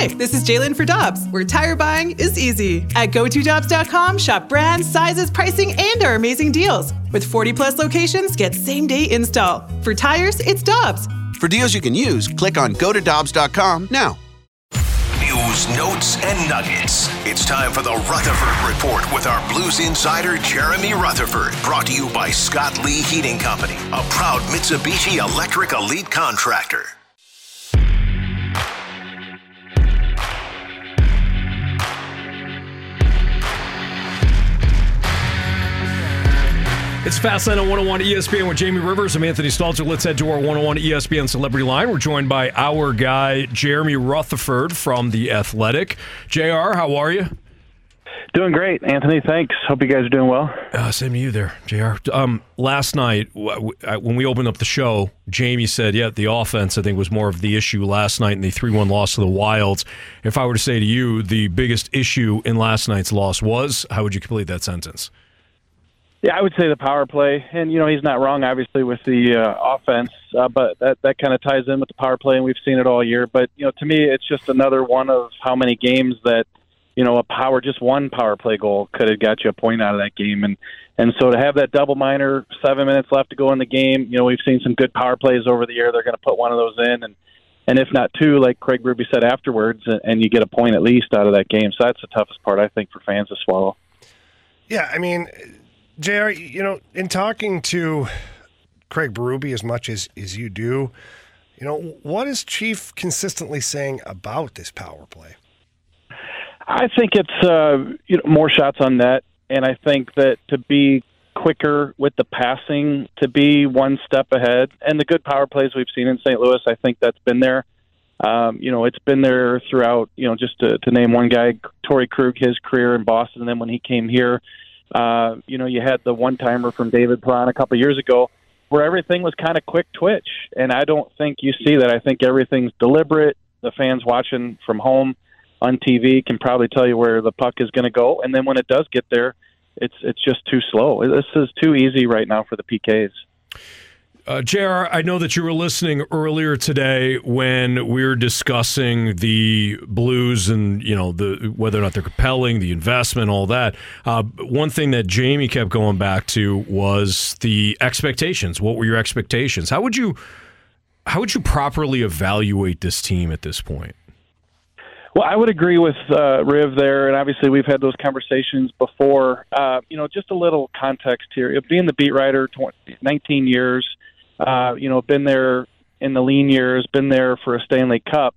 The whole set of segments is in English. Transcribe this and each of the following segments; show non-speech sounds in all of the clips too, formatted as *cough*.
Hi, this is Jalen for Dobbs, where tire buying is easy. At GoToDobbs.com, shop brands, sizes, pricing, and our amazing deals. With 40 plus locations, get same day install. For tires, it's Dobbs. For deals you can use, click on GoToDobbs.com now. News, notes, and nuggets. It's time for the Rutherford Report with our Blues insider, Jeremy Rutherford. Brought to you by Scott Lee Heating Company, a proud Mitsubishi Electric Elite contractor. It's Fastlane on 101 ESPN with Jamie Rivers. I'm Anthony Stalter. Let's head to our 101 ESPN Celebrity Line. We're joined by our guy, Jeremy Rutherford from The Athletic. JR, how are you? Doing great, Anthony. Thanks. Hope you guys are doing well. Uh, same to you there, JR. Um, last night, w- when we opened up the show, Jamie said, yeah, the offense, I think, was more of the issue last night in the 3 1 loss to the Wilds. If I were to say to you, the biggest issue in last night's loss was, how would you complete that sentence? Yeah, I would say the power play, and you know he's not wrong, obviously, with the uh, offense, uh, but that that kind of ties in with the power play, and we've seen it all year. But you know, to me, it's just another one of how many games that you know a power, just one power play goal could have got you a point out of that game, and and so to have that double minor, seven minutes left to go in the game, you know, we've seen some good power plays over the year. They're going to put one of those in, and and if not two, like Craig Berube said afterwards, and, and you get a point at least out of that game. So that's the toughest part, I think, for fans to swallow. Yeah, I mean JR, you know, in talking to Craig Berube as much as, as you do, you know, what is Chief consistently saying about this power play? I think it's uh, you know more shots on net, and I think that to be quicker with the passing, to be one step ahead, and the good power plays we've seen in St. Louis, I think that's been there. Um, you know, it's been there throughout. You know, just to, to name one guy, Torey Krug, his career in Boston, and then when he came here, uh, you know, you had the one timer from David Perron a couple years ago where everything was kind of quick twitch. And I don't think you see that. I think everything's deliberate. The fans watching from home on TV can probably tell you where the puck is going to go. And then when it does get there, it's it's just too slow. This is too easy right now for the PKs. Uh, JR, I know that you were listening earlier today when we were discussing the Blues and you know the whether or not they're compelling, the investment, all that. Uh, one thing that Jamie kept going back to was the expectations. What were your expectations? How would you how would you properly evaluate this team at this point? Well, I would agree with uh, Riv there, and obviously we've had those conversations before. Uh, you know, just a little context here. Being the beat writer, 20, 19 years, uh, you know, been there in the lean years, been there for a Stanley Cup,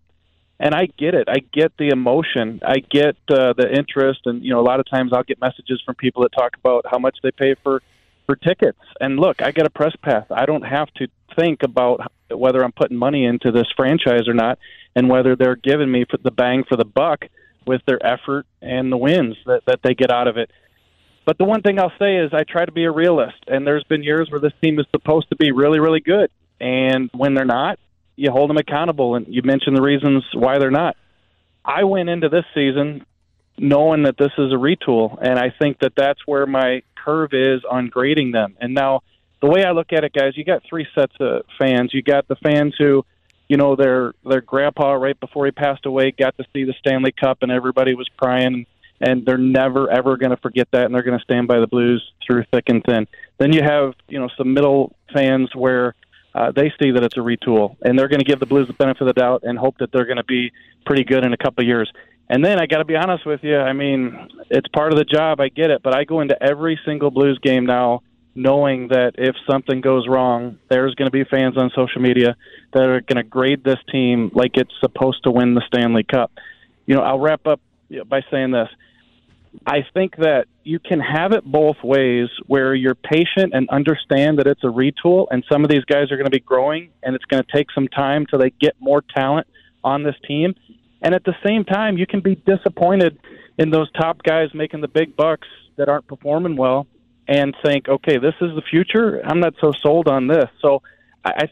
and I get it. I get the emotion. I get uh, the interest, and you know, a lot of times I'll get messages from people that talk about how much they pay for for tickets. And look, I get a press pass. I don't have to think about whether I'm putting money into this franchise or not, and whether they're giving me the bang for the buck with their effort and the wins that, that they get out of it. But the one thing I'll say is I try to be a realist, and there's been years where this team is supposed to be really, really good, and when they're not, you hold them accountable. And you mentioned the reasons why they're not. I went into this season knowing that this is a retool, and I think that that's where my curve is on grading them. And now, the way I look at it, guys, you got three sets of fans. You got the fans who, you know, their their grandpa right before he passed away got to see the Stanley Cup, and everybody was crying and they're never ever going to forget that, and they're going to stand by the Blues through thick and thin. Then you have you know some middle fans where uh, they see that it's a retool, and they're going to give the Blues the benefit of the doubt and hope that they're going to be pretty good in a couple of years. And then I got to be honest with you. I mean, it's part of the job. I get it, but I go into every single Blues game now knowing that if something goes wrong, there's going to be fans on social media that are going to grade this team like it's supposed to win the Stanley Cup. You know, I'll wrap up by saying this. I think that you can have it both ways where you're patient and understand that it's a retool and some of these guys are going to be growing and it's going to take some time till they get more talent on this team. And at the same time, you can be disappointed in those top guys making the big bucks that aren't performing well and think, okay, this is the future. I'm not so sold on this. So I, I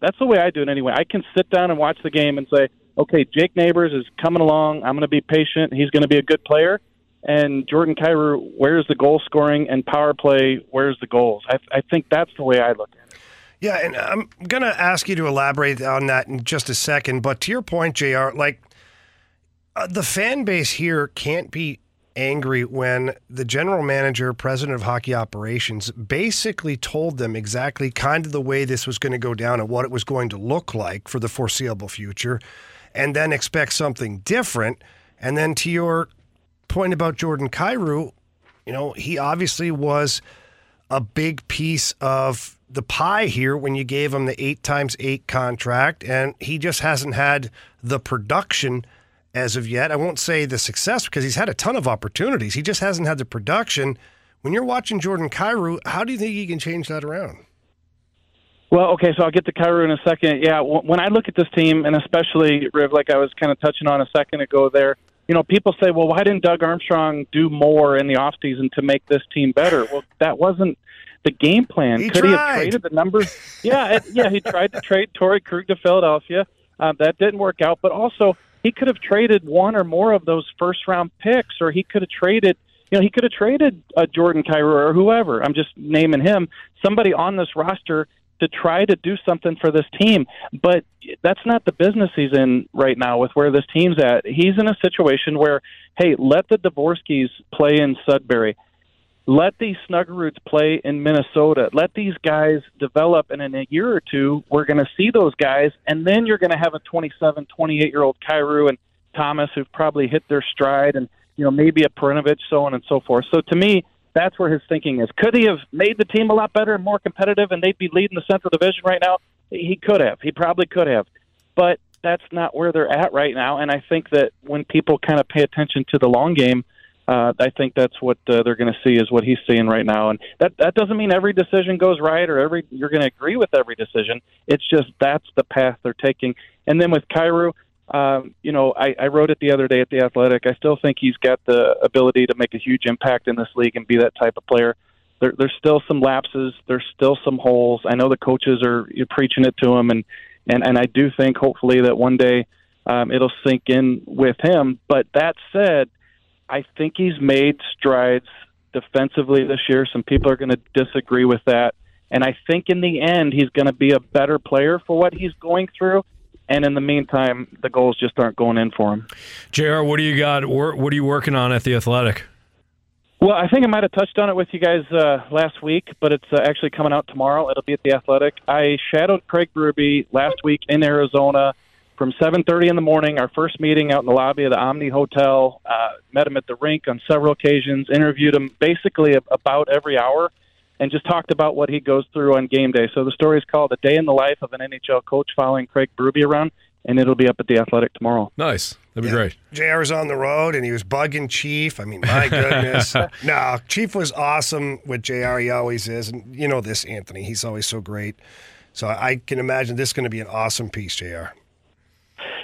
that's the way I do it anyway. I can sit down and watch the game and say, okay, Jake Neighbors is coming along. I'm going to be patient. He's going to be a good player and Jordan Kyrou, where's the goal scoring and power play? Where's the goals? I, I think that's the way I look at it. Yeah, and I'm going to ask you to elaborate on that in just a second. But to your point, Jr., like uh, the fan base here can't be angry when the general manager, president of hockey operations, basically told them exactly kind of the way this was going to go down and what it was going to look like for the foreseeable future, and then expect something different. And then to your point about Jordan Kyrou, you know, he obviously was a big piece of the pie here when you gave him the eight times eight contract, and he just hasn't had the production as of yet. I won't say the success because he's had a ton of opportunities. He just hasn't had the production. When you're watching Jordan Kyrou, how do you think he can change that around? Well, okay, so I'll get to Kyrou in a second. Yeah, when I look at this team, and especially Riv, like I was kind of touching on a second ago there, you know, people say, well, why didn't Doug Armstrong do more in the offseason to make this team better? Well, that wasn't the game plan. He Could tried. he have traded the numbers? yeah, it, yeah, he tried to trade Torey Krug to Philadelphia. Uh, that didn't work out, but also he could have traded one or more of those first round picks, or he could have traded. You know, he could have traded uh, Jordan Kyrou or whoever. I'm just naming him. Somebody on this roster to try to do something for this team. But that's not the business he's in right now with where this team's at. He's in a situation where, hey, let the Dvorskys play in Sudbury. Let these Snuggeruds play in Minnesota. Let these guys develop, and in a year or two, we're going to see those guys, and then you're going to have a 27, 28 year old Kyrou and Thomas who've probably hit their stride, and you know maybe a Perunovich, so on and so forth. So to me, that's where his thinking is. Could he have made the team a lot better and more competitive, and they'd be leading the Central Division right now? He could have. He probably could have, but that's not where they're at right now. And I think that when people kind of pay attention to the long game uh, I think that's what uh, they're going to see is what he's seeing right now, and that that doesn't mean every decision goes right or every you're going to agree with every decision. It's just that's the path they're taking. And then with Kyrou, um, you know, I, I wrote it the other day at the Athletic. I still think he's got the ability to make a huge impact in this league and be that type of player. There, there's still some lapses. There's still some holes. I know the coaches are preaching it to him, and and and I do think hopefully that one day um, it'll sink in with him. But that said I think he's made strides defensively this year. Some people are going to disagree with that. And I think in the end, he's going to be a better player for what he's going through. And in the meantime, the goals just aren't going in for him. JR, what do you got? What are you working on at the Athletic? Well, I think I might have touched on it with you guys uh, last week, but it's uh, actually coming out tomorrow. It'll be at the Athletic. I shadowed Craig Berube last week in Arizona from 7:30 in the morning. Our first meeting out in the lobby of the Omni Hotel. Uh, met him at the rink on several occasions. Interviewed him basically about every hour, and just talked about what he goes through on game day. So the story is called "A Day in the Life of an NHL Coach," following Craig Berube around, and it'll be up at the Athletic tomorrow. Nice. That'd be yeah. great. JR was on the road and he was bugging Chief. I mean, my *laughs* goodness. no, Chief was awesome with JR. He always is. And you know this, Anthony. He's always so great. So I can imagine this is going to be an awesome piece, JR.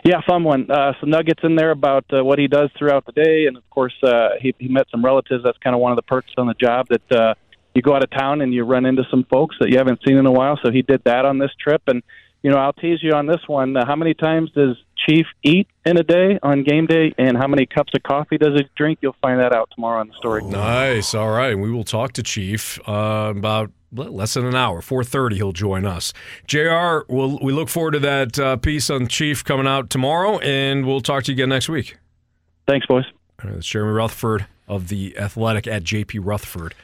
Yeah, fun one. Uh, some nuggets in there about uh, what he does throughout the day, and of course, uh, he, he met some relatives. That's kind of one of the perks on the job that uh, you go out of town and you run into some folks that you haven't seen in a while. So he did that on this trip, and you know, I'll tease you on this one. Uh, how many times does Chief eat in a day on game day, and how many cups of coffee does he drink? You'll find that out tomorrow on the story. Nice. All right, we will talk to Chief uh, about less than an hour. 4.30 he'll join us. JR, we'll, we look forward to that uh, piece on Chief coming out tomorrow, and we'll talk to you again next week. Thanks, boys. All right, that's Jeremy Rutherford of The Athletic at JP Rutherford.